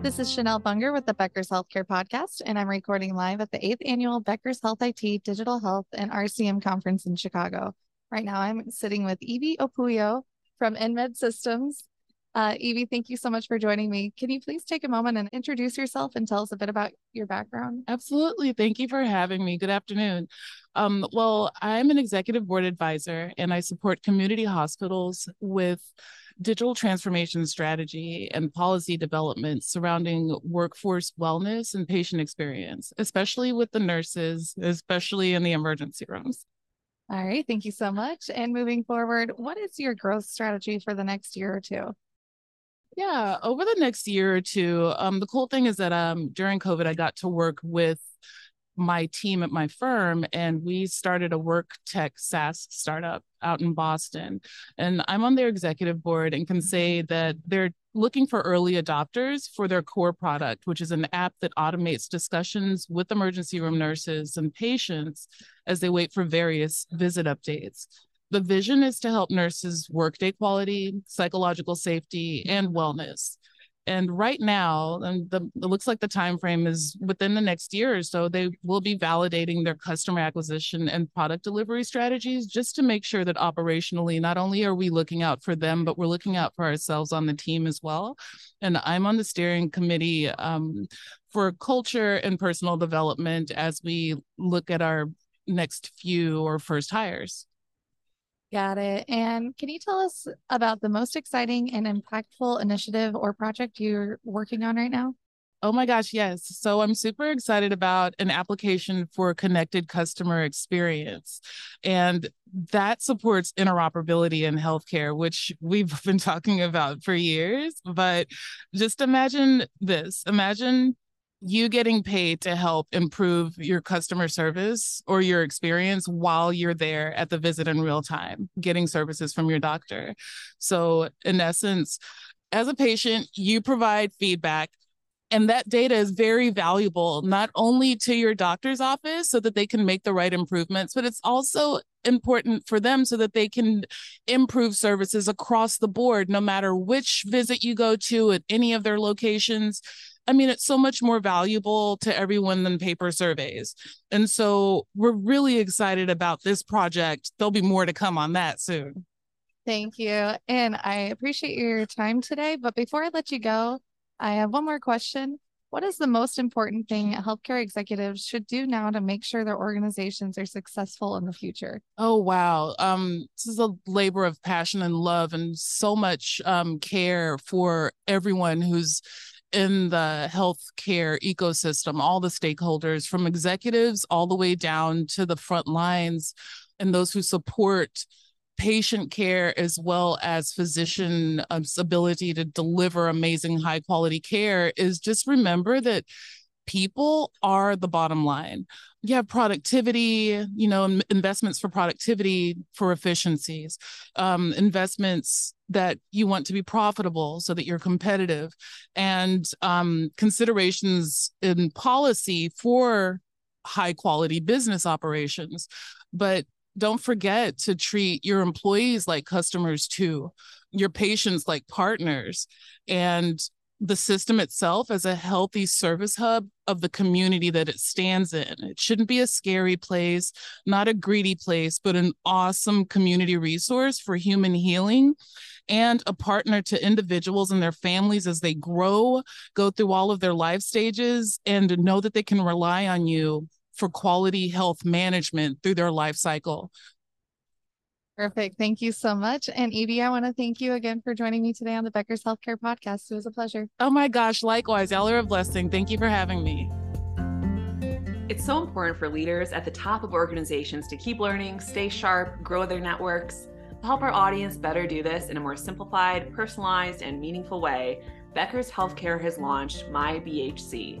This is Chanel Bunger with the Becker's Healthcare Podcast, and I'm recording live at the 8th Annual Becker's Health IT Digital Health and RCM Conference in Chicago. Right now, I'm sitting with Ibi Opuiyo from Imned Systems. Uh, Ibi, thank you so much for joining me. Can you please take a moment and introduce yourself and tell us a bit about your background? Absolutely. Thank you for having me. Good afternoon. Um, well, I'm an executive board advisor and I support community hospitals with digital transformation strategy and policy development surrounding workforce wellness and patient experience, especially with the nurses, especially in the emergency rooms. All right. Thank you so much. And moving forward, what is your growth strategy for the next year or two? Yeah, over the next year or two, um, the cool thing is that um, during COVID, I got to work with my team at my firm and we started a work tech SaaS startup out in Boston. And I'm on their executive board and can say mm-hmm. that they're looking for early adopters for their core product, which is an app that automates discussions with emergency room nurses and patients as they wait for various visit updates. The vision is to help nurses workday quality, psychological safety, and wellness and right now and the, it looks like the time frame is within the next year or so they will be validating their customer acquisition and product delivery strategies just to make sure that operationally not only are we looking out for them but we're looking out for ourselves on the team as well. And i'm on the steering committee um, for culture and personal development as we look at our next few or first hires Got it. And can you tell us about the most exciting and impactful initiative or project you're working on right now? Oh my gosh, yes. So I'm super excited about an application for connected customer experience. And that supports interoperability in healthcare, which we've been talking about for years. But just imagine this imagine you getting paid to help improve your customer service or your experience while you're there at the visit in real time, getting services from your doctor. So, in essence, as a patient, you provide feedback. And that data is very valuable, not only to your doctor's office so that they can make the right improvements, but it's also important for them so that they can improve services across the board, no matter which visit you go to at any of their locations I mean, it's so much more valuable to everyone than paper surveys. And so we're really excited about this project. There'll be more to come on that soon. Thank you. And I appreciate your time today. But before I let you go, I have one more question. What is the most important thing healthcare executives should do now to make sure their organizations are successful in the future? Oh wow. Um this is a labor of passion and love and so much um care for everyone who's in the healthcare ecosystem, all the stakeholders, from executives all the way down to the front lines and those who support patient care as well as physician um, ability to deliver amazing high quality care is just remember that people are the bottom line. You have productivity you know investments for productivity for efficiencies um, investments that you want to be profitable so that you're competitive and um, considerations in policy for high quality business operations. But don't forget to treat your employees like customers too your patients like partners. And the system itself as a healthy service hub of the community that it stands in. It shouldn't be a scary place, not a greedy place, but an awesome community resource for human healing and a partner to individuals and their families as they grow, go through all of their life stages, and know that they can rely on you for quality health management through their life cycle. Perfect. Thank you so much. And Ibi, I want to thank you again for joining me today on the Becker's Healthcare Podcast. It was a pleasure. Oh my gosh, likewise. Y'all are a blessing. Thank you for having me. It's so important for leaders at the top of organizations to keep learning, stay sharp, grow their networks. To help our audience better do this in a more simplified, personalized, and meaningful way, Becker's Healthcare has launched My BHC.